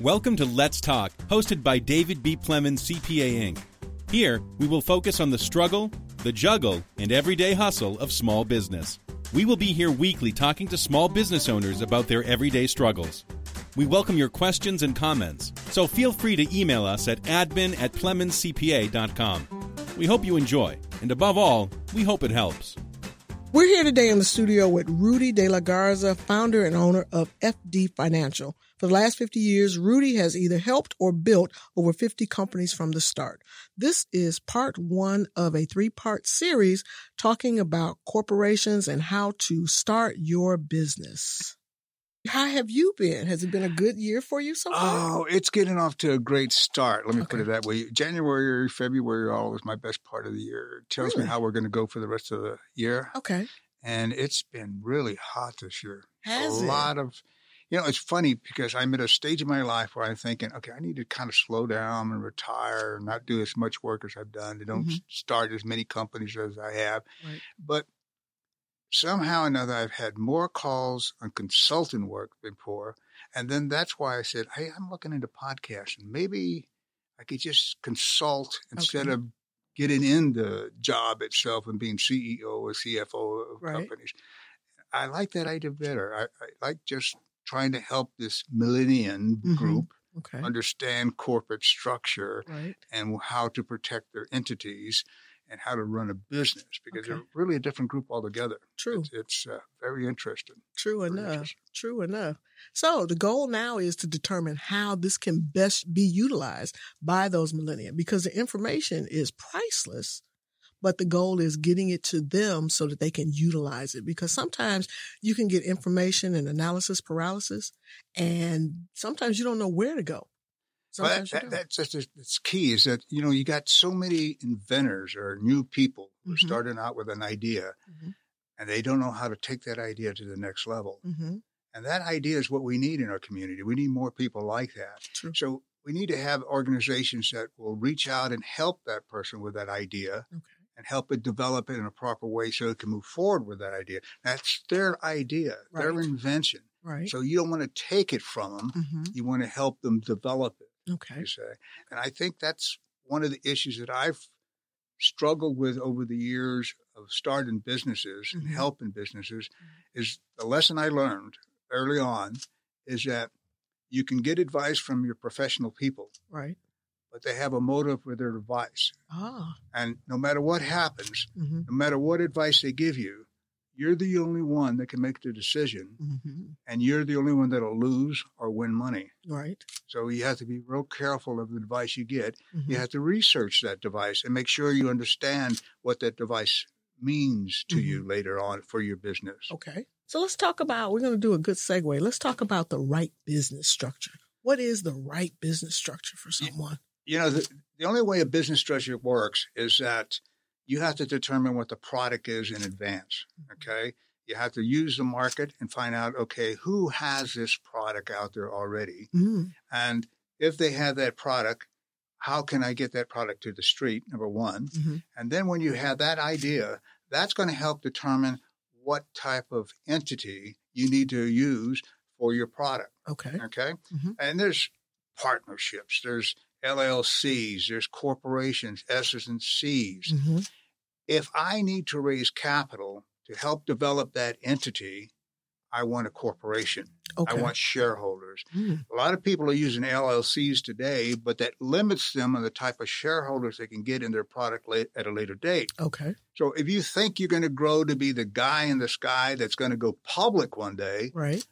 Welcome to Let's Talk, hosted by David B. Plemons, CPA Inc. Here, we will focus on the struggle, the juggle, and everyday hustle of small business. We will be here weekly talking to small business owners about their everyday struggles. We welcome your questions and comments, so feel free to email us at admin at plemonscpa.com. We hope you enjoy, and above all, we hope it helps. We're here today in the studio with Rudy De La Garza, founder and owner of FD Financial. For the last 50 years, Rudy has either helped or built over 50 companies from the start. This is part one of a three part series talking about corporations and how to start your business. How have you been? Has it been a good year for you so far? Oh, it's getting off to a great start. Let me put it that way. January, February are always my best part of the year. It tells Really? me how we're going to go for the rest of the year. Okay. And it's been really hot this year. Has a it? lot of, you know, it's funny because I'm at a stage in my life where I'm thinking, okay, I need to kind of slow down and retire and not do as much work as I've done. To don't Mhm. start as many companies as I have. Right. But somehow or another, I've had more calls on consulting work before. And then that's why I said, hey, I'm looking into podcasting. Maybe I could just consult instead Okay. of getting in the job itself and being CEO or CFO of Right. companies. I like that idea better. I, I like just trying to help this millennium Mhm. group Okay. understand corporate structure Right. and how to protect their entities and how to run a business because Okay. they're really a different group altogether. True. It's, it's uh, very interesting. True Very enough. interesting. True enough. So the goal now is to determine how this can best be utilized by those millennials because the information is priceless. But the goal is getting it to them so that they can utilize it because sometimes you can get information and analysis paralysis and sometimes you don't know where to go. Well, Sometimes that, you that, don't. that's just it's key is that you know you got so many inventors or new people who are Mhm. starting out with an idea Mhm. and they don't know how to take that idea to the next level. hmm And that idea is what we need in our community. We need more people like that. True. So we need to have organizations that will reach out and help that person with that idea Okay. And help it develop it in a proper way so it can move forward with that idea. That's their idea, their invention. Right. So you don't want to take it from them. hmm You want to help them develop it, Okay. you say. And I think that's one of the issues that I've struggled with over the years of starting businesses and Mhm. helping businesses is the lesson I learned early on is that you can get advice from your professional people, Right. But they have a motive with their advice. Ah. And no matter what happens, hmm no matter what advice they give you, you're the only one that can make the decision, hmm and you're the only one that'll lose or win money. Right. So you have to be real careful of the advice you get. Mhm. You have to research that device and make sure you understand what that device means to you later on for your business. Okay. So let's talk about, we're going to do a good segue. Let's talk about the right business structure. What is the right business structure for someone? You know, the, the only way a business structure works is that you have to determine what the product is in advance. Okay. You have to use the market and find out, okay, who has this product out there already? Mm, And if they have that product, how can I get that product to the street? Number one. mhm. And then when you have that idea, that's going to help determine what type of entity you need to use for your product. Okay. Okay. Mhm. And there's partnerships, there's LLCs, there's corporations, S's and C's. Mhm. If I need to raise capital to help develop that entity, I want a corporation. Okay. I want shareholders. Mm, A lot of people are using LLCs today, but that limits them on the type of shareholders they can get in their product late, at a later date. okay. So if you think you're going to grow to be the guy in the sky that's going to go public one day, Right.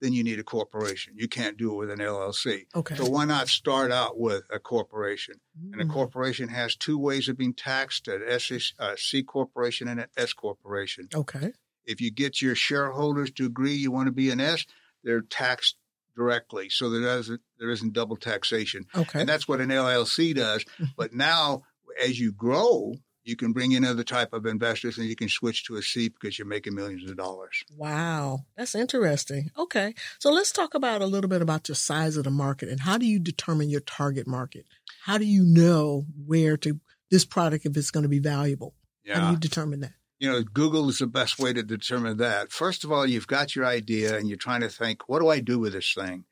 Then you need a corporation. You can't do it with an LLC. Okay. So why not start out with a corporation? And a Mm, corporation has two ways of being taxed: an S- a C corporation and an S corporation. Okay. If you get your shareholders to agree you want to be an S, they're taxed directly, so there isn't there isn't double taxation, Okay. and that's what an LLC does. but now, as you grow, you can bring in other type of investors, and you can switch to a C because you're making millions of dollars. Wow. That's interesting. Okay. So let's talk about a little bit about your size of the market and how do you determine your target market? How do you know where to this product if it's going to be valuable? Yeah. How do you determine that? you know, Google is the best way to determine that. First of all, you've got your idea and you're trying to think, what do I do with this thing?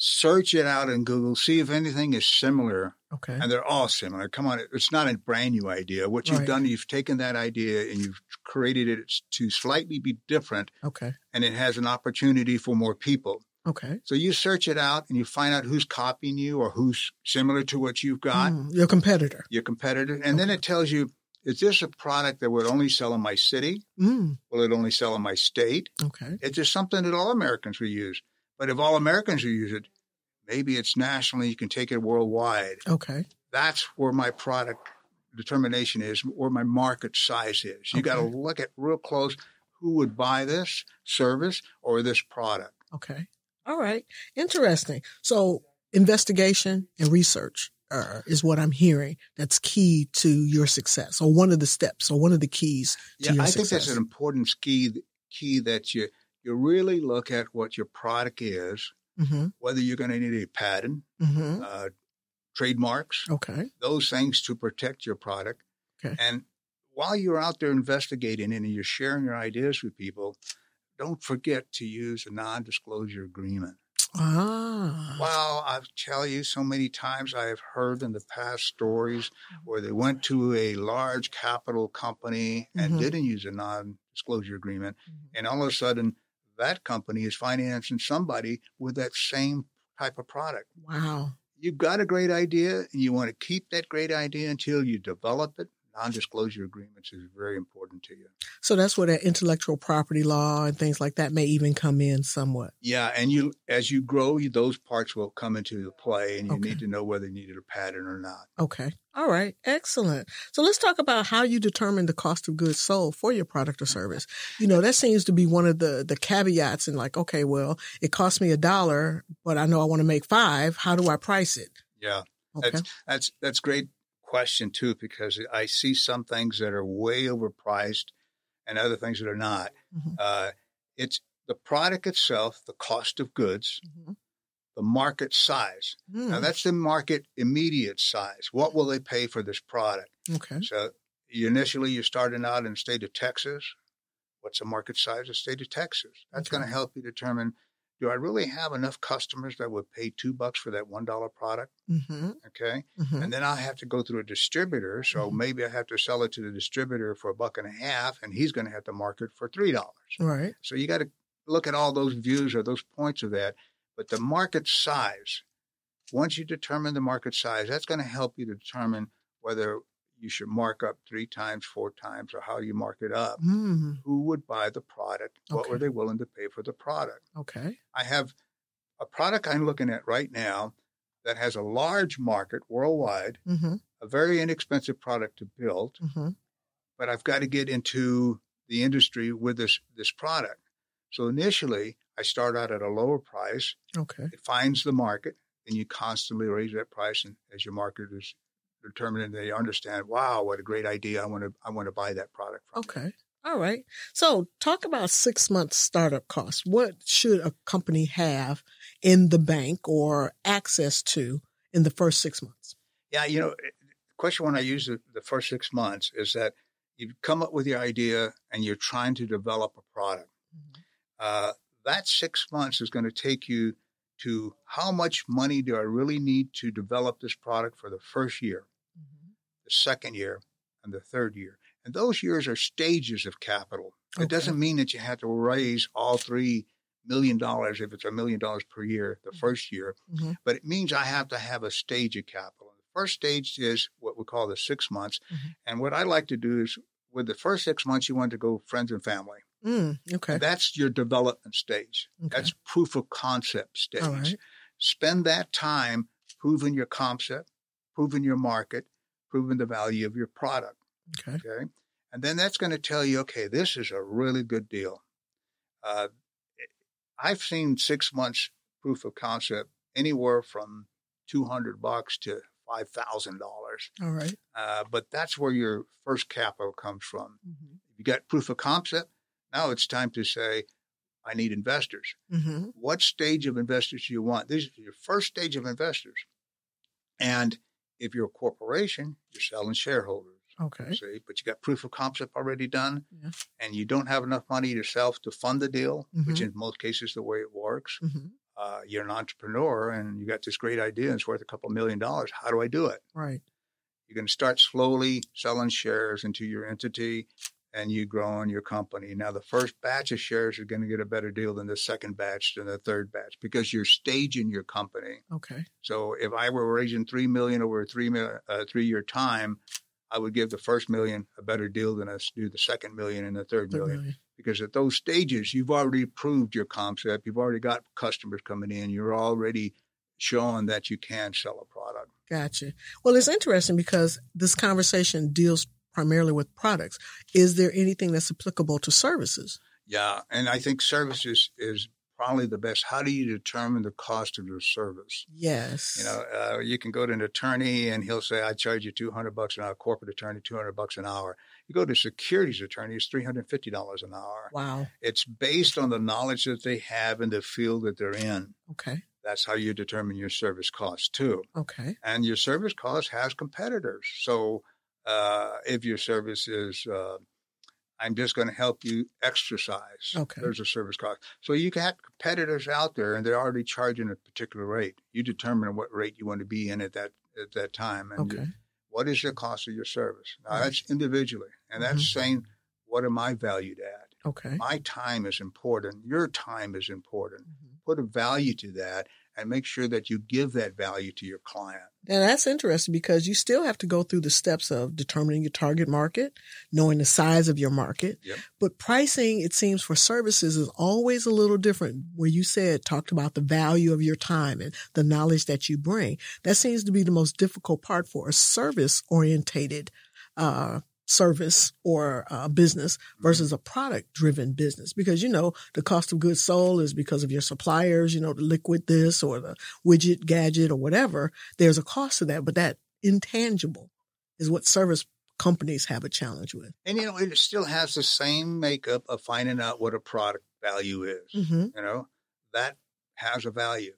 search it out in Google, see if anything is similar. Okay. And they're all similar. Come on, it's not a brand new idea. What you've Right. done, you've taken that idea and you've created it to slightly be different, Okay. and it has an opportunity for more people. Okay. So you search it out and you find out who's copying you or who's similar to what you've got, Mm, your competitor. your competitor, and then it tells you, is this a product that would only sell in my city? Mm, Will it only sell in my state? okay. Is this something that all Americans will use? But if all Americans will use it, maybe it's nationally. You can take it worldwide. Okay. That's where my product determination is, where my market size is. You got to look at real close who would buy this service or this product. Okay. All right. Interesting. So investigation and research uh, is what I'm hearing. That's key to your success, or one of the steps, or one of the keys to Yeah, I success. think that's an important key key that you you really look at what your product is, hmm whether you're going to need a patent, hmm uh, trademarks, Okay. those things to protect your product. Okay. And while you're out there investigating and you're sharing your ideas with people, don't forget to use a non-disclosure agreement. Ah. Well, I tell you, so many times I have heard in the past stories where they went to a large capital company and Mhm. didn't use a non-disclosure agreement, Mhm. and all of a sudden that company is financing somebody with that same type of product. Wow. You've got a great idea, and you want to keep that great idea until you develop it. Non-disclosure agreements is very important to you. So that's where that intellectual property law and things like that may even come in somewhat. Yeah, and you as you grow, you, those parts will come into play, and you Okay. need to know whether you needed a patent or not. Okay. All right. Excellent. So let's talk about how you determine the cost of goods sold for your product or service. You know, that seems to be one of the, the caveats and like, okay, well, it cost me a dollar, but I know I want to make five. How do I price it? Yeah, Okay. that's that's that's great question too because I see some things that are way overpriced and other things that are not. Mhm. Uh, it's the product itself, the cost of goods, Mhm. the market size. Now Mm, that's the market immediate size. What will they pay for this product? okay. So you initially you're starting out in the state of Texas. What's the market size of the state of Texas? That's Okay. going to help you determine do I really have enough customers that would pay two bucks for that one dollar product? Mm-hmm. Okay. Mm-hmm. And then I have to go through a distributor. So Mhm. maybe I have to sell it to the distributor for a buck and a half, and he's going to have to market for three dollars. Right. So you got to look at all those views or those points of that. But the market size, once you determine the market size, that's going to help you to determine whether you should mark up three times, four times, or how you mark it up. Mm, Who would buy the product? What were they willing to pay for the product? okay. I have a product I'm looking at right now that has a large market worldwide, Mm-hmm. a very inexpensive product to build, Mm-hmm. but I've got to get into the industry with this this product. So initially, I start out at a lower price. Okay. It finds the market, and you constantly raise that price, and as your market is determined, and they understand, wow, what a great idea! I want to I want to buy that product from. you." Okay. All right. So talk about six months startup costs. What should a company have in the bank or access to in the first six months? Yeah, you know, question when I use the, the first six months is that you come up with your idea and you're trying to develop a product. Uh, that six months is going to take you to how much money do I really need to develop this product for the first year, the second year, and the third year. And those years are stages of capital. It Okay. doesn't mean that you have to raise all three million dollars if it's a million dollars per year the first year, Mhm. but it means I have to have a stage of capital. The first stage is what we call the six months. Mhm. And what I like to do is with the first six months, you want to go friends and family. Mm, okay. That's your development stage. Okay. That's proof of concept stage. Right. Spend that time proving your concept, proving your market, proving the value of your product. Okay. Okay. And then that's going to tell you, okay, this is a really good deal. Uh, I've seen six months proof of concept anywhere from 200 bucks to $5,000. All right. Uh, but that's where your first capital comes from. Mm-hmm. You got proof of concept. Now it's time to say, I need investors. Mm-hmm. What stage of investors do you want? This is your first stage of investors. And if you're a corporation, you're selling shareholders. Okay. See, but you got proof of concept already done, Yeah. and you don't have enough money yourself to fund the deal, which Mhm. in most cases the way it works. Mm-hmm. Uh, uh, you're an entrepreneur and you got this great idea and it's worth a couple million dollars. How do I do it? Right. You're going to start slowly selling shares into your entity and you grow in your company. Now, the first batch of shares are going to get a better deal than the second batch than the third batch because you're staging your company. Okay. So if I were raising three million over a three uh, three year time, I would give the first million a better deal than us do the second million and the third, third million. million. Because at those stages, you've already proved your concept. You've already got customers coming in. You're already showing that you can sell a product. Gotcha. Well, it's interesting because this conversation deals primarily with products. Is there anything that's applicable to services? Yeah, and I think services is probably the best. How do you determine the cost of your service? Yes. You know, uh, you can go to an attorney and he'll say, I charge you 200 bucks an hour, corporate attorney, 200 bucks an hour. You go to securities attorney, it's $350 an hour. Wow. It's based on the knowledge that they have in the field that they're in. Okay. That's how you determine your service cost too. Okay. And your service cost has competitors. So uh, if your service is uh, I'm just going to help you exercise. Okay. There's a service cost. So you have competitors out there and they're already charging a particular rate. You determine what rate you want to be in at that at that time. And okay. You, what is the cost of your service? Now right. that's individually. And that's mm-hmm. saying, what am I valued at? Okay. My time is important. Your time is important. Mm-hmm. Put a value to that and make sure that you give that value to your client. And that's interesting because you still have to go through the steps of determining your target market, knowing the size of your market. Yep. But pricing, it seems for services is always a little different where you said, talked about the value of your time and the knowledge that you bring. That seems to be the most difficult part for a service orientated, uh, service or uh, business versus a product driven business. Because you know the cost of goods sold is because of your suppliers you know the liquid this or the widget gadget or whatever. There's a cost to that but that intangible is what service companies have a challenge with. And you know it still has the same makeup of finding out what a product value is mm-hmm. you know? That has a value.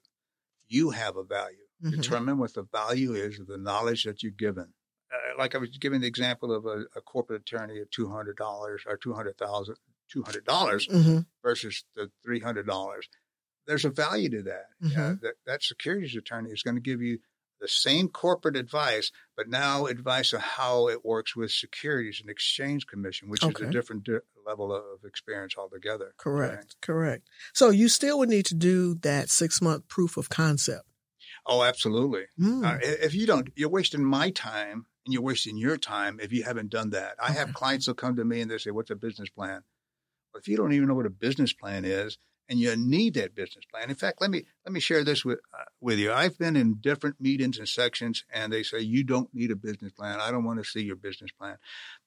You have a value. Mm-hmm. determine what the value is of the knowledge that you're given uh, like I was giving the example of a, a corporate attorney at two hundred dollars or two hundred thousand, two hundred dollars mm-hmm. versus the three hundred dollars. There's a value to that. Mm-hmm. that. That securities attorney is going to give you the same corporate advice, but now advice on how it works with Securities and Exchange Commission, which okay. is a different di- level of experience altogether. Correct. Okay. Correct. So you still would need to do that six month proof of concept. Oh, absolutely. Mm. Uh, if you don't, you're wasting my time and you're wasting your time if you haven't done that. I have clients who come to me and they say, What's a business plan? Well, if you don't even know what a business plan is, and you need that business plan. In fact, let me let me share this with uh, with you. I've been in different meetings and sections, and they say you don't need a business plan. I don't want to see your business plan.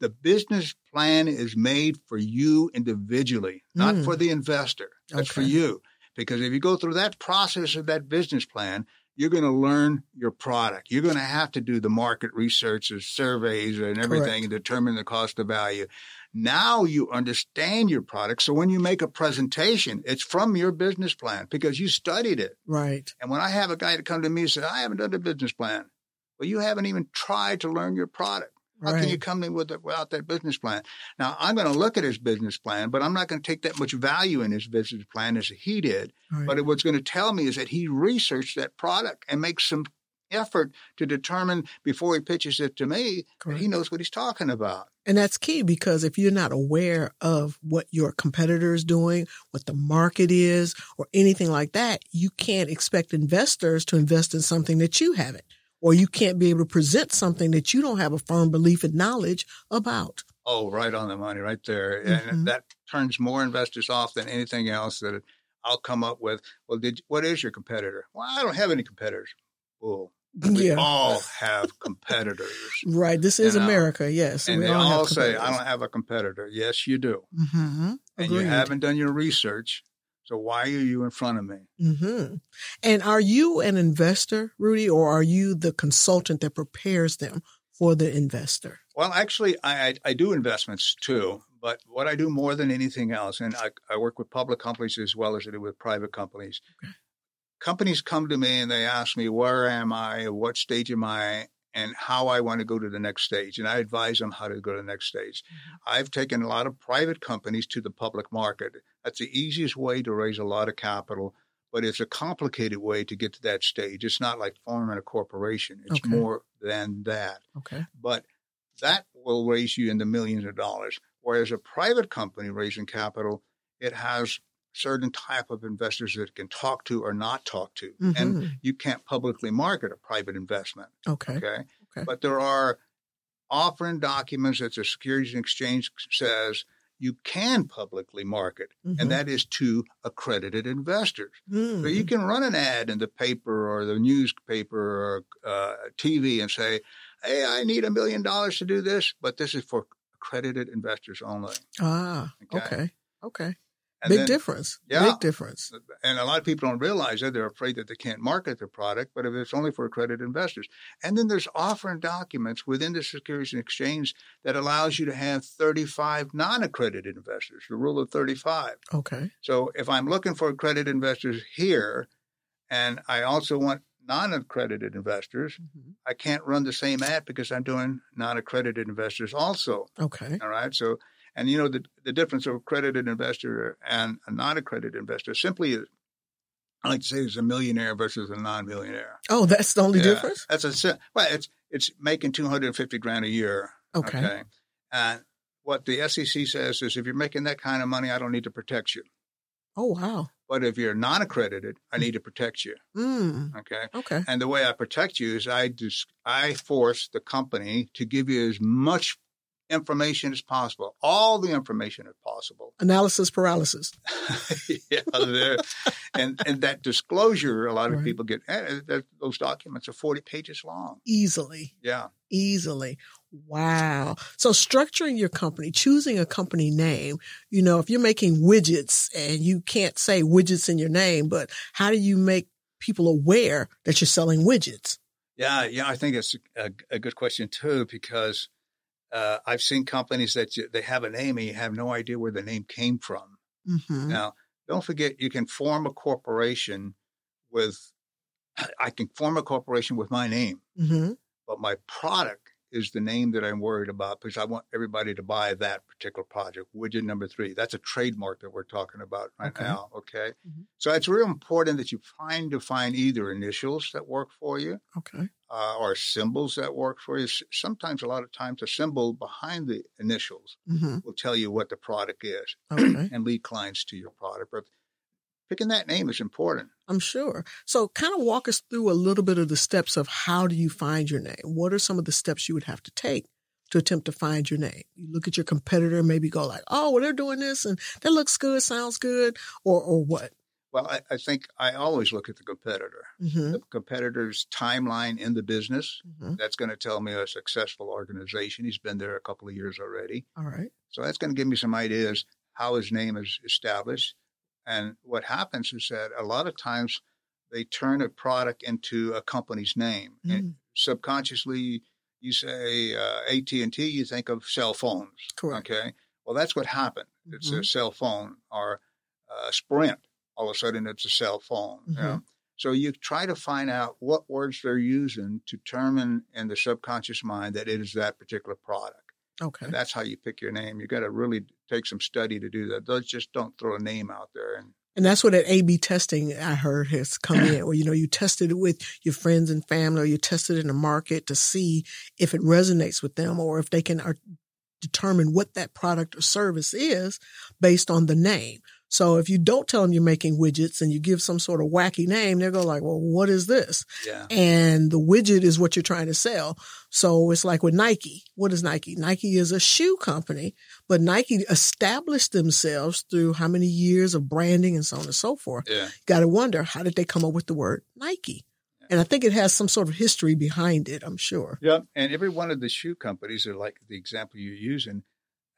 The business plan is made for you individually, not mm. for the investor. That's okay. for you. Because if you go through that process of that business plan, you're going to learn your product. You're going to have to do the market research, the surveys, and everything, and determine the cost of value. Now you understand your product. So when you make a presentation, it's from your business plan because you studied it. Right. And when I have a guy to come to me and say, I haven't done a business plan, well, you haven't even tried to learn your product. How right. can you come in with it without that business plan? Now, I'm going to look at his business plan, but I'm not going to take that much value in his business plan as he did. Right. But what's going to tell me is that he researched that product and makes some effort to determine before he pitches it to me Correct. that he knows what he's talking about. And that's key because if you're not aware of what your competitor is doing, what the market is, or anything like that, you can't expect investors to invest in something that you haven't or you can't be able to present something that you don't have a firm belief and knowledge about. Oh, right on the money, right there. Mhm. And that turns more investors off than anything else that I'll come up with. Well, did what is your competitor? Well, I don't have any competitors. Well, we Yeah. all have competitors. Right. This is You know, America. Yes. and we they all all say, I don't have a competitor. Yes, you do. Mm-hmm. And you haven't done your research. So why are you in front of me? Mm-hmm. And are you an investor, Rudy, or are you the consultant that prepares them for the investor? Well, actually, I, I, I do investments too. But what I do more than anything else, and I, I work with public companies as well as I do with private companies. Okay. Companies come to me and they ask me, where am I? What stage am I? And how I want to go to the next stage. And I advise them how to go to the next stage. I've taken a lot of private companies to the public market. That's the easiest way to raise a lot of capital. but it's a complicated way to get to that stage. It's not like forming a corporation. It's Okay. more than that. Okay. But that will raise you into millions of dollars. Whereas a private company raising capital, it has certain type of investors that it can talk to or not talk to. And Mhm. you can't publicly market a private investment. Okay. Okay. Okay. But there are offering documents that the Securities and Exchange says you can publicly market, Mhm. and that is to accredited investors. So Mm. you can run an ad in the paper or the newspaper or uh, TV and say, "Hey, I need a million dollars to do this, but this is for accredited investors only." Ah. Okay. Okay. Okay. And Big then- difference. Yeah. Big difference. And a lot of people don't realize that they're afraid that they can't market their product, but if it's only for accredited investors. And then there's offering documents within the Securities and Exchange that allows you to have 35 non-accredited investors, the rule of 35. Okay. So if I'm looking for accredited investors here, and I also want non-accredited investors, Mhm. I can't run the same ad because I'm doing non-accredited investors also. Okay. All right. So, and you know, the, the difference of accredited investor and a non-accredited investor simply is, I like to say, is a millionaire versus a non-millionaire. Oh, that's the only Yeah, difference. That's a well, it's it's making two hundred and fifty grand a year. Okay. And what the SEC says is, if you're making that kind of money, I don't need to protect you. Oh wow. But if you're non-accredited, I need to protect you. Mm. Okay. Okay. And the way I protect you is I just I force the company to give you as much information as possible, all the information as possible. Analysis paralysis. yeah, there, and and that disclosure, a lot of Right. people get eh, those documents are forty pages long. Easily. Yeah, easily. Wow. So structuring your company, choosing a company name, you know, if you're making widgets and you can't say widgets in your name, but how do you make people aware that you're selling widgets? yeah, yeah. I think it's a, a good question too because uh, I've seen companies that you, they have a name and you have no idea where the name came from. Mm-hmm. Now, don't forget, you can form a corporation with. I can form a corporation with my name. Mm-hmm. but my product is the name that I'm worried about because I want everybody to buy that particular project. Widget number three. That's a trademark that we're talking about right Okay. now. Okay. Mhm. So it's real important that you find to find either initials that work for you Okay. uh, or symbols that work for you. Sometimes, a lot of times, a symbol behind the initials Mm-hmm. will tell you what the product is Okay. and lead clients to your product. But picking that name is important. I'm sure. So kind of walk us through a little bit of the steps of how do you find your name? What are some of the steps you would have to take to attempt to find your name? You look at your competitor, maybe go like, oh, well, they're doing this and that looks good, sounds good, or, or what? Well, I, I think I always look at the competitor. Mm-hmm. the competitor's timeline in the business. Mm-hmm. That's going to tell me a successful organization. He's been there a couple of years already. All right. So that's going to give me some ideas how his name is established. And what happens is that a lot of times they turn a product into a company's name. And Mm, subconsciously, you say uh, AT&T, you think of cell phones. correct. Okay. Well, that's what happened. It's a Mhm. cell phone or uh, Sprint. All of a sudden, it's a cell phone. you Mhm. know? So you try to find out what words they're using to determine in the subconscious mind that it is that particular product. Okay. And that's how you pick your name. You got to really take some study to do that. Those just don't throw a name out there. And And that's where that A/B testing I heard has come in, where you know you tested it with your friends and family, or you tested it in the market to see if it resonates with them, or if they can uh, determine what that product or service is based on the name. So if you don't tell them you're making widgets and you give some sort of wacky name, they're going like, "Well, what is this?" yeah, and the widget is what you're trying to sell. So it's like with Nike. What is Nike? Nike is a shoe company, but Nike established themselves through how many years of branding and so on and so forth. yeah, You got to wonder, how did they come up with the word Nike? And I think it has some sort of history behind it, I'm sure. yeah. And every one of the shoe companies, are like the example you're using,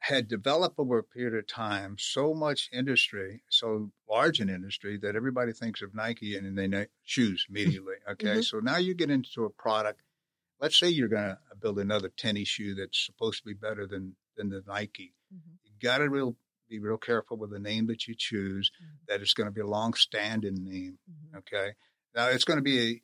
had developed over a period of time so much industry, so large an industry that everybody thinks of Nike and then they know shoes immediately. Okay, Mhm. so now you get into a product. Let's say you're going to build another tennis shoe that's supposed to be better than than the Nike. You got to real be real careful with the name that you choose. Mhm. That it's going to be a long-standing name. Mhm. Okay, now it's going to be a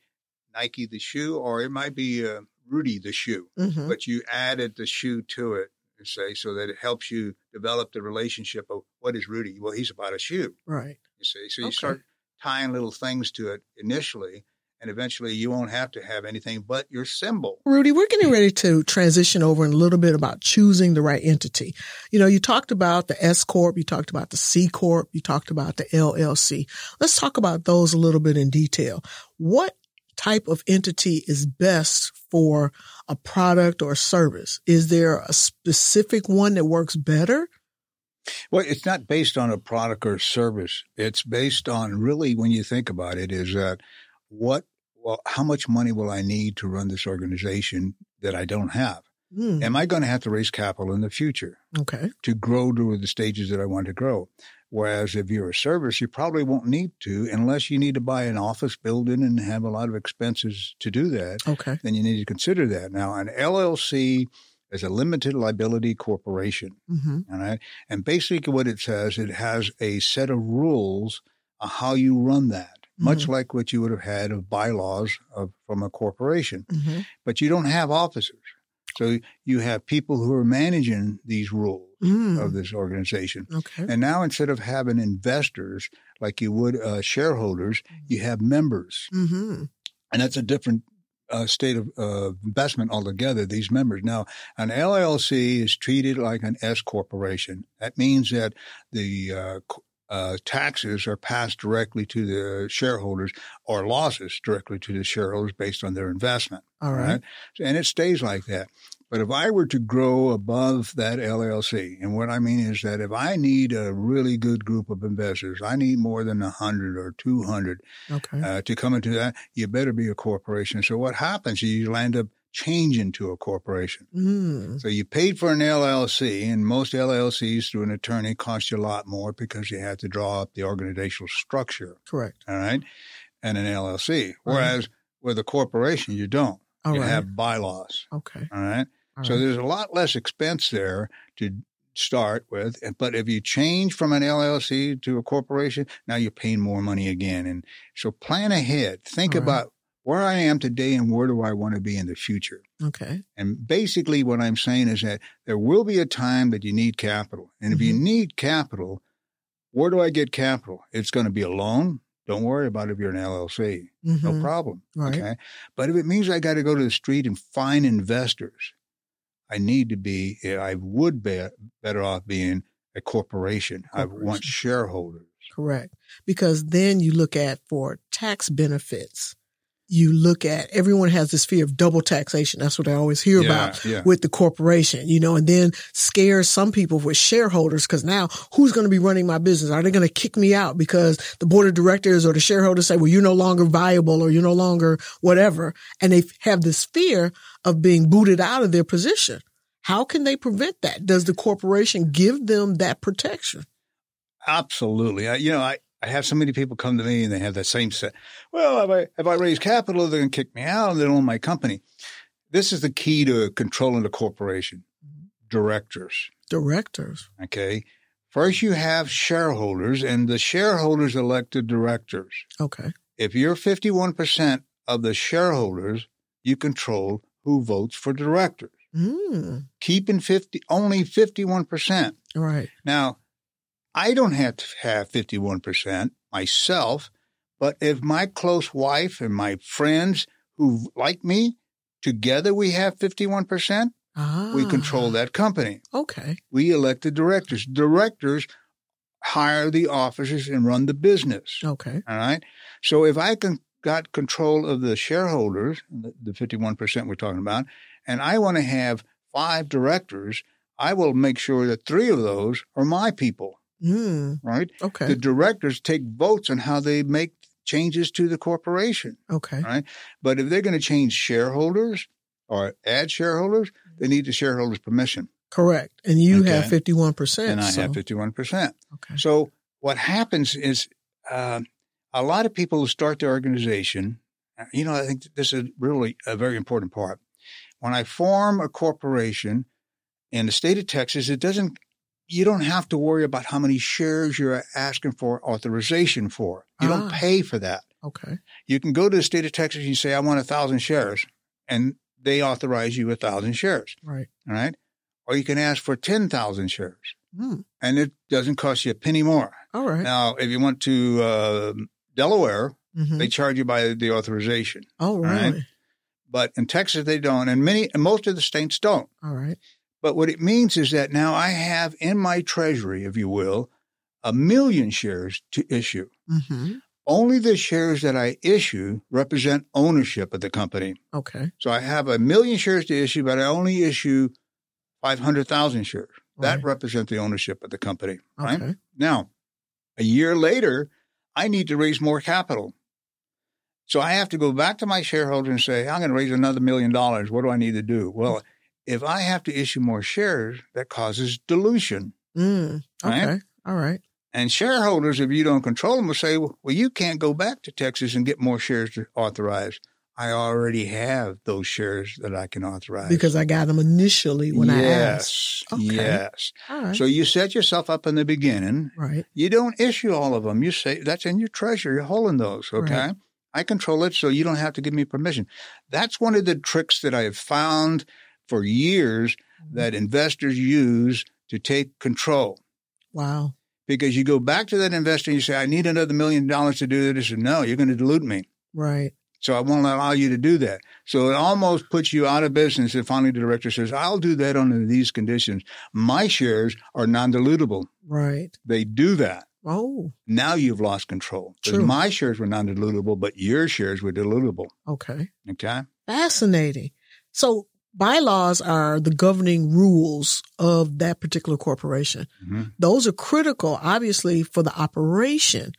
Nike the shoe, or it might be uh, Rudy the shoe Mhm. but you added the shoe to it, say, so that it helps you develop the relationship of what is Rudy? Well, he's about a shoe, Right. you see. So you Okay. start tying little things to it initially, and eventually you won't have to have anything but your symbol. Rudy, we're getting ready to transition over in a little bit about choosing the right entity. You know, you talked about the S Corp, you talked about the C Corp, you talked about the LLC. Let's talk about those a little bit in detail. What type of entity is best for a product or service? Is there a specific one that works better? Well, it's not based on a product or service. It's based on really, when you think about it, is that what, well, how much money will I need to run this organization that I don't have? Hmm. Am I going to have to raise capital in the future Okay. to grow to the stages that I want to grow? Whereas if you're a service, you probably won't need to unless you need to buy an office building and have a lot of expenses to do that. Okay. Then you need to consider that. Now, an LLC is a limited liability corporation. hmm All right. And basically, what it says, it has a set of rules on how you run that, much like what you would have had of bylaws of, from a corporation. hmm But you don't have officers. So you have people who are managing these rules mm of this organization. Okay. And now instead of having investors like you would uh, shareholders, you have members. hmm And that's a different uh, state of uh, investment altogether, these members. Now, an LLC is treated like an S corporation. That means that the uh, uh, taxes are passed directly to the shareholders or losses directly to the shareholders based on their investment. All right. And it stays like that. But if I were to grow above that LLC, and what I mean is that if I need a really good group of investors, I need more than 100 or 200 Okay. uh, to come into that, you better be a corporation. So what happens is you land up changing into a corporation. mm So you paid for an LLC, and most LLCs through an attorney cost you a lot more because you have to draw up the organizational structure, Correct. all right, and an LLC. Whereas with a corporation, you don't. All you right. have bylaws, Okay. all right. All So right. there's a lot less expense there to start with. But if you change from an LLC to a corporation, now you're paying more money again. And so plan ahead. Think right. about where I am today and where do I want to be in the future. Okay. And basically what I'm saying is that there will be a time that you need capital. And if you Mhm. need capital, where do I get capital? It's going to be a loan. Don't worry about it if you're an LLC. No Mhm. problem. Right. Okay. But if it means I got to go to the street and find investors, I need to be, I would be better off being a corporation. I want shareholders. Correct. Because then you look at for tax benefits, you look at everyone has this fear of double taxation. That's what I always hear Yeah, about yeah. with the corporation, you know, and then scares some people with shareholders because now who's going to be running my business? Are they going to kick me out because the board of directors or the shareholders say, well, you're no longer viable or you're no longer whatever. And they have this fear of being booted out of their position. How can they prevent that? Does the corporation give them that protection? Absolutely. I, you know, I, I have so many people come to me and they have that same set. Well, if I, if I raise capital, they're going to kick me out and they don't own my company. This is the key to controlling the corporation. Directors. Directors. Okay. First, you have shareholders and the shareholders elect the directors. Okay. If you're 51% of the shareholders, you control who votes for directors. Mm, Keeping 50, only 51%. right. Now, I don't have to have 51% myself, but if my close wife and my friends who like me, together we have 51%, Ah, we control that company. Okay. We elect the directors. Directors hire the officers and run the business. Okay. All right. So if I can got control of the shareholders, the the 51% we're talking about, and I want to have five directors, I will make sure that three of those are my people, Mm, right? okay. The directors take votes on how they make changes to the corporation, okay. right? But if they're going to change shareholders or add shareholders, they need the shareholders' permission. Correct. And you Okay. have 51%. And I so- have 51%. Okay. So what happens is uh, a lot of people who start their organization, you know, I think this is really a very important part. When I form a corporation in the state of Texas, it doesn't, you don't have to worry about how many shares you're asking for authorization for. You don't Ah. pay for that. Okay. You can go to the state of Texas and you say, I want a thousand shares, and they authorize you a thousand shares. Right. All right. Or you can ask for 10,000 shares Mm, and it doesn't cost you a penny more. all right. Now, if you want to uh, Delaware, Mhm. they charge you by the authorization. oh, right. really? But in Texas, they don't. And many, and most of the states don't. All right. But what it means is that now I have in my treasury, if you will, a million shares to issue. Mm-hmm. Only the shares that I issue represent ownership of the company. Okay. So I have a million shares to issue, but I only issue 500,000 shares. That Right. represents the ownership of the company. Right? Okay. Now, a year later, I need to raise more capital. So I have to go back to my shareholder and say, I'm going to raise another million dollars. What do I need to do? Well, if I have to issue more shares, that causes dilution. Mm. Right? Okay. All right. And shareholders, if you don't control them, will say, well, you can't go back to Texas and get more shares to authorize. I already have those shares that I can authorize. Because I got them initially when I yes, asked. Okay. yes. All right. So you set yourself up in the beginning. right. You don't issue all of them. You say that's in your treasury. You're holding those. Okay. Right. I control it, so you don't have to give me permission. That's one of the tricks that I have found for years Mm-hmm. that investors use to take control. Wow. Because you go back to that investor and you say, I need another million dollars to do this. And no, you're going to dilute me. Right. So I won't allow you to do that. So it almost puts you out of business. And finally the director says, I'll do that under these conditions. My shares are non-dilutable. Right. They do that. Oh, Now you've lost control. True. My shares were non-dilutable, but your shares were dilutable. okay. Okay. Fascinating. So bylaws are the governing rules of that particular corporation. Mhm. Those are critical, obviously, for the operation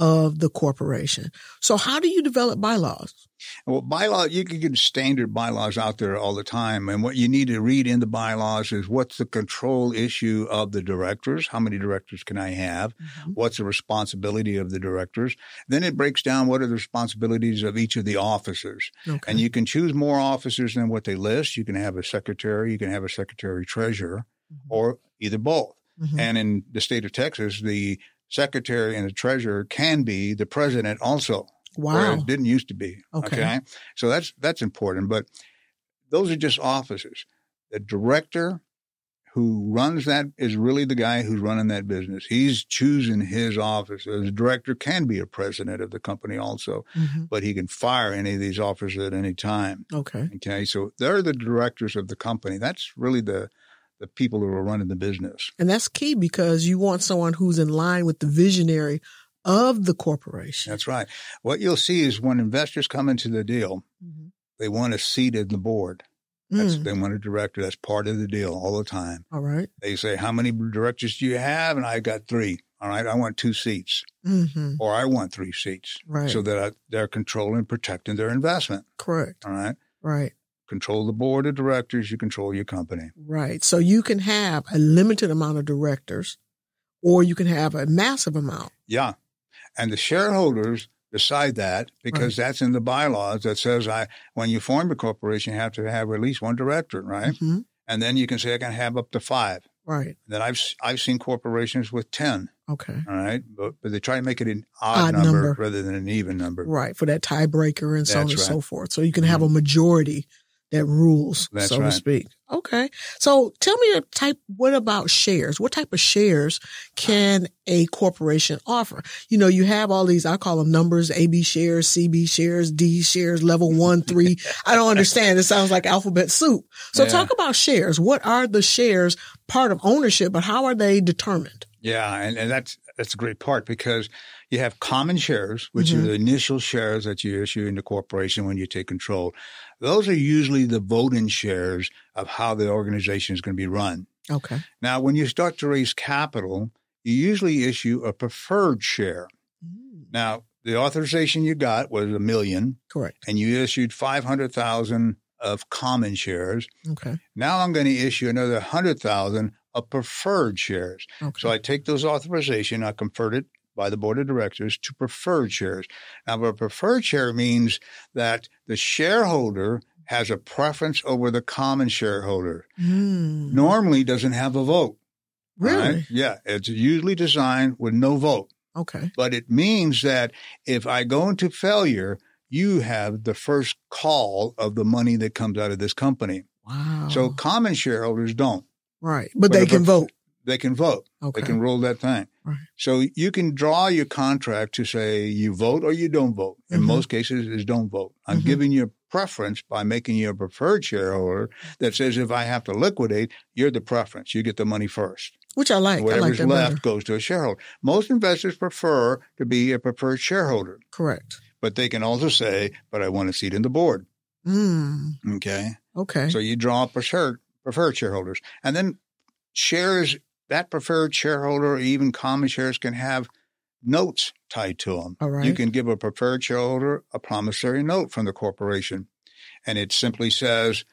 of the corporation. So how do you develop bylaws? Well, bylaw, you can get standard bylaws out there all the time. And what you need to read in the bylaws is what's the control issue of the directors? How many directors can I have? What's the responsibility of the directors? Then it breaks down what are the responsibilities of each of the officers. Okay. And you can choose more officers than what they list. You can have a secretary, you can have a secretary treasurer, or either both. Mhm. And in the state of Texas, the secretary and the treasurer can be the president also. Where wow. it didn't used to be. Okay. So that's that's important. But those are just officers. The director who runs that is really the guy who's running that business. He's choosing his officers. The director can be a president of the company also, Mhm. but he can fire any of these officers at any time. Okay. Okay. So they're the directors of the company. That's really the the people who are running the business. And that's key because you want someone who's in line with the visionary of the corporation. That's right. What you'll see is when investors come into the deal, Mhm. they want a seat in the board. That's, Mm. They want a director. That's part of the deal all the time. All right. They say, How many directors do you have? And I got three. All right. I want two seats, Mm-hmm. or I want three seats Right. so that I, they're controlling and protecting their investment. Correct. All right. Right. Control the board of directors, you control your company. Right. So you can have a limited amount of directors or you can have a massive amount. Yeah. And the shareholders decide that because that's in the bylaws that says I when you form a corporation you have to have at least one director, right? Mhm. And then you can say I can have up to five. Right. Then I've I've seen corporations with ten. Okay. All right, but, but they try to make it an odd, Odd number, number. rather than an even number. Right. For that tiebreaker and so on That's and right. Mm-hmm. so forth. So you can have a majority that rules, That's so to speak. Okay. So tell me a type, what about shares? What type of shares can a corporation offer? You know, you have all these, I call them numbers, AB shares, CB shares, D shares, level one, three. I don't understand. It sounds like alphabet soup. So Yeah. talk about shares. What are the shares part of ownership, but how are they determined? Yeah, and, and that's that's a great part because you have common shares, which Mm-hmm. are the initial shares that you issue in the corporation when you take control. Those are usually the voting shares of how the organization is going to be run. Okay. Now, when you start to raise capital, you usually issue a preferred share. Mm. Now, the authorization you got was a million, Correct. and you issued five hundred thousand of common shares. Okay. Now I'm going to issue another 100,000 of preferred shares. Okay. So I take those authorization, I convert it by the board of directors to preferred shares. Now, a preferred share means that the shareholder has a preference over the common shareholder. Mm. Normally doesn't have a vote. all right? Really? Yeah. It's usually designed with no vote, Okay. but it means that if I go into failure, you have the first call of the money that comes out of this company. Wow. So common shareholders don't. right. But, But they can vote. They can vote. Okay. They can roll that thing. Right. So you can draw your contract to say you vote or you don't vote. In Mhm. most cases, is don't vote. I'm Mhm. giving you a preference by making you a preferred shareholder that says if I have to liquidate, you're the preference. You get the money first. Which I like. I like Whatever's that left better. goes to a shareholder. Most investors prefer to be a preferred shareholder, Correct. but they can also say, but I want a seat in the board. Mm. Okay. Okay. So you draw up preferred preferred shareholders, and then shares that preferred shareholder, or even common shares, can have notes tied to them. All right. You can give a preferred shareholder a promissory note from the corporation, and it simply says,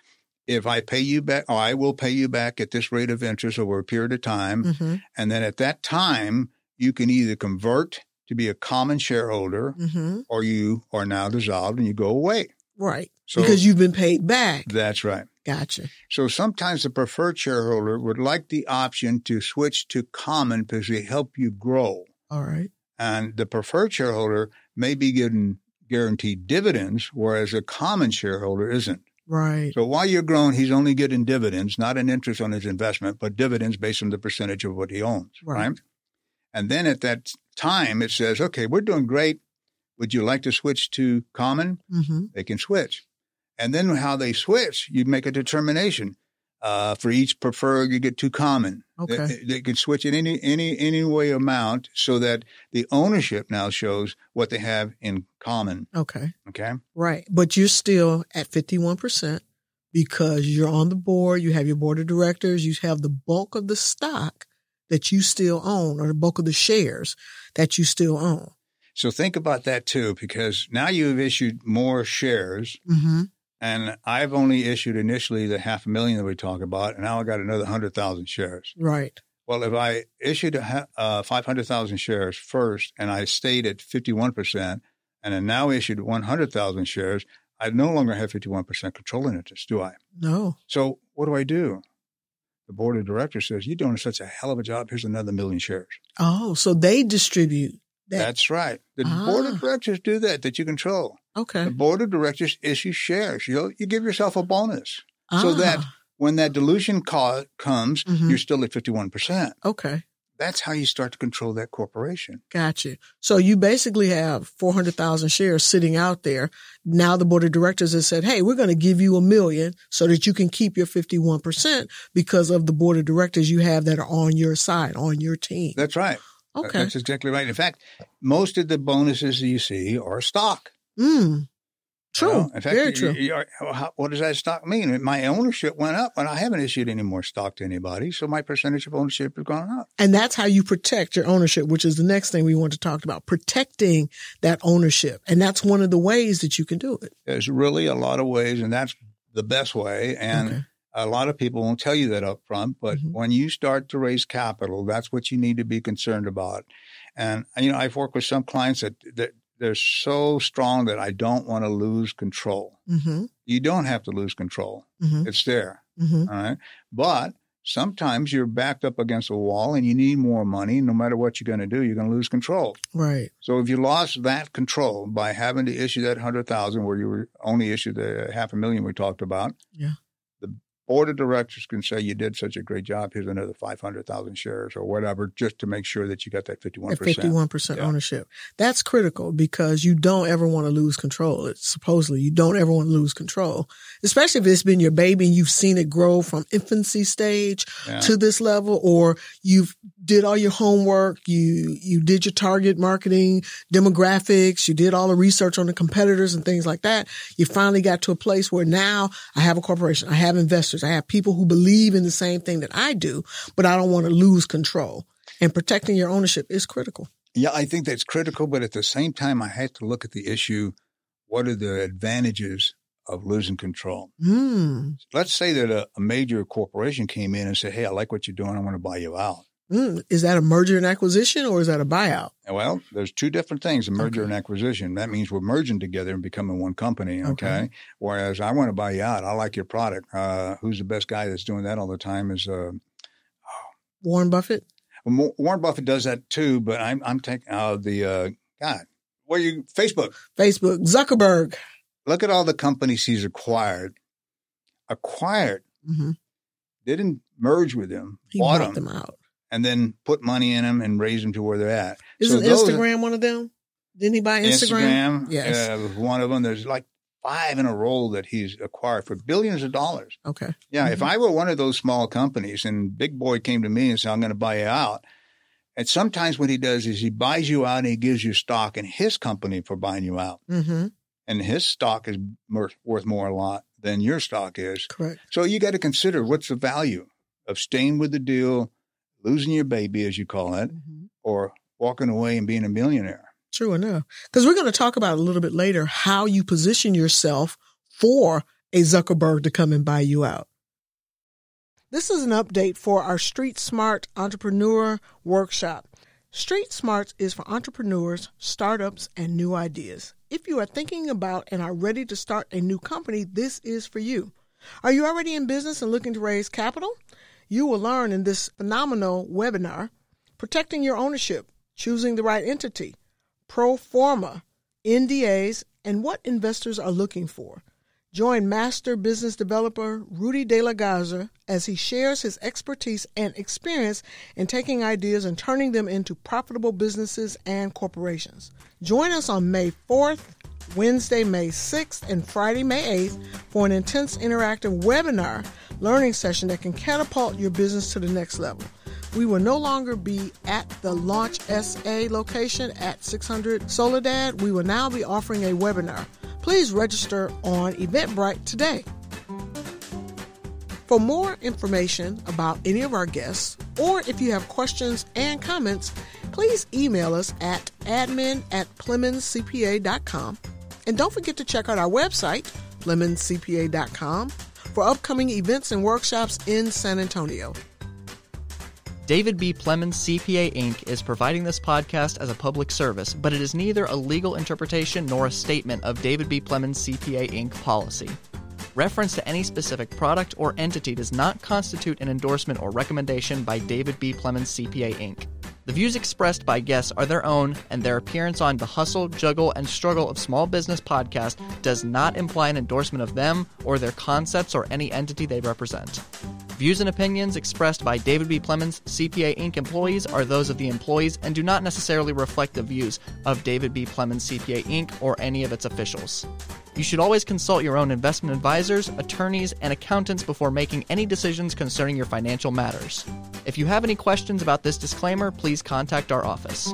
"If I pay you back, or I will pay you back at this rate of interest over a period of time." mm-hmm. And then at that time, you can either convert to be a common shareholder, Mm-hmm. or you are now dissolved and you go away. Right. So because you've been paid back. that's right. Gotcha. So sometimes the preferred shareholder would like the option to switch to common because they help you grow. All right. And the preferred shareholder may be getting guaranteed dividends, whereas a common shareholder isn't. Right. So while you're growing, he's only getting dividends, not an interest on his investment, but dividends based on the percentage of what he owns. Right. Right. And then at that time, it says, okay, we're doing great. Would you like to switch to common? Mm-hmm. They can switch. And then how they switch, you make a determination. Uh, for each preferred, you get two common. Okay. They, they can switch in any any any way amount so that the ownership now shows what they have in common. Okay. Okay. Right. But you're still at 51% because you're on the board, you have your board of directors, you have the bulk of the stock that you still own or the bulk of the shares that you still own. So think about that too, because now you've issued more shares, Mm-hmm. And I've only issued initially the half a million that we talk about, and now I got another hundred thousand shares. Right. Well, if I issued uh, 500,000 shares first and I stayed at 51% and I now issued 100,000 shares, I no longer have 51% controlling interest, do I? No. So what do I do? The board of directors says, You're doing such a hell of a job. Here's another million shares. Oh, so they distribute that. That's right. The board Ah. of directors do that, that you control. Okay. The board of directors issue shares. You, you give yourself a bonus so that Ah, when that dilution co- comes, Mhm. you're still at 51%. Okay. That's how you start to control that corporation. Gotcha. So you basically have 400,000 shares sitting out there. Now the board of directors has said, Hey, we're going to give you a million so that you can keep your 51% because of the board of directors you have that are on your side, on your team. That's right. Okay. That's exactly right. In fact, most of the bonuses you see are stock. Mm. True. You? In fact, Very true. you are- how- what does that stock mean? My ownership went up, and I haven't issued any more stock to anybody, so my percentage of ownership has gone up. And that's how you protect your ownership, which is the next thing we want to talk about, protecting that ownership. And that's one of the ways that you can do it. There's really a lot of ways, and that's the best way. And Okay. a lot of people won't tell you that up front, but Mhm. when you start to raise capital, that's what you need to be concerned about. And you know, I've worked with some clients that, that they're so strong that I don't want to lose control. Mm-hmm. You don't have to lose control. Mm-hmm. It's there. Mm-hmm. All right. But sometimes you're backed up against a wall and you need more money. No matter what you're going to do, you're going to lose control. Right. So if you lost that control by having to issue that hundred thousand, where you were only issued the half a million we talked about, Yeah. The board of directors can say you did such a great job. Here's another five hundred thousand shares or whatever, just to make sure that you got that fifty one percent. 51% ownership. That's critical because you don't ever want to lose control. It's supposedly you don't ever want to lose control, especially if it's been your baby and you've seen it grow from infancy stage Yeah. to this level or you've did all your homework, you you did your target marketing, demographics, you did all the research on the competitors and things like that. You finally got to a place where now I have a corporation, I have investors, I have people who believe in the same thing that I do, but I don't want to lose control. And protecting your ownership is critical. Yeah, I think that's critical, but at the same time, I had to look at the issue: what are the advantages of losing control? Mm. Let's say that a, a major corporation came in and said, "Hey, I like what you're doing. I want to buy you out." Mm. Is that a merger and acquisition or is that a buyout? Well, there's two different things: a merger Okay. and acquisition. That means we're merging together and becoming one company. Okay. Okay. Whereas I want to buy you out. I like your product. Uh, who's the best guy that's doing that all the time? Is uh, Warren Buffett? Wa- Warren Buffett does that too. But I'm I'm taking uh, the uh, God. Where you Facebook? Facebook, Zuckerberg. Look at all the companies he's acquired. Acquired hmm didn't merge with them. He bought bought them. them out. And then put money in them and raise them to where they're at. Isn't So Instagram one of them? Didn't he buy Instagram? Instagram, Yes. uh, one of them. There's like five in a row that he's acquired for billions of dollars. Okay. Yeah, if I were one of those small companies and Big Boy came to me and said, I'm going to buy you out, and sometimes what he does is he buys you out and he gives you stock in his company for buying you out. Mm-hmm. And his stock is worth more a lot than your stock is. Correct. So you got to consider what's the value of staying with the deal, losing your baby, as you call it, Mm-hmm. or walking away and being a millionaire. True enough. Because we're going to talk about a little bit later how you position yourself for a Zuckerberg to come and buy you out. This is an update for our Street Smart Entrepreneur Workshop. Street Smarts is for entrepreneurs, startups, and new ideas. If you are thinking about and are ready to start a new company, this is for you. Are you already in business and looking to raise capital? You will learn in this phenomenal webinar protecting your ownership, choosing the right entity, pro forma, NDAs, and what investors are looking for. Join master business developer Rudy De La Garza as he shares his expertise and experience in taking ideas and turning them into profitable businesses and corporations. Join us on May 4th, Wednesday, May 6th, and Friday, May 8th for an intense interactive webinar learning session that can catapult your business to the next level. We will no longer be at the Launch SA location at 600 Soledad. We will now be offering a webinar. Please register on Eventbrite today. For more information about any of our guests, or if you have questions and comments, please email us at admin at PlemonsCPA.com. And don't forget to check out our website, PlemonsCPA.com, for upcoming events and workshops in San Antonio. David B. Plemons CPA Inc. is providing this podcast as a public service, but it is neither a legal interpretation nor a statement of David B. Plemons CPA Inc. policy. Reference to any specific product or entity does not constitute an endorsement or recommendation by David B. Plemons CPA Inc. The views expressed by guests are their own, and their appearance on the Hustle, Juggle, and Struggle of Small Business podcast does not imply an endorsement of them or their concepts or any entity they represent. Views and opinions expressed by David B. Plemons, CPA Inc. employees are those of the employees and do not necessarily reflect the views of David B. Plemons, CPA Inc. or any of its officials. You should always consult your own investment advisors, attorneys, and accountants before making any decisions concerning your financial matters. If you have any questions about this disclaimer, please contact our office.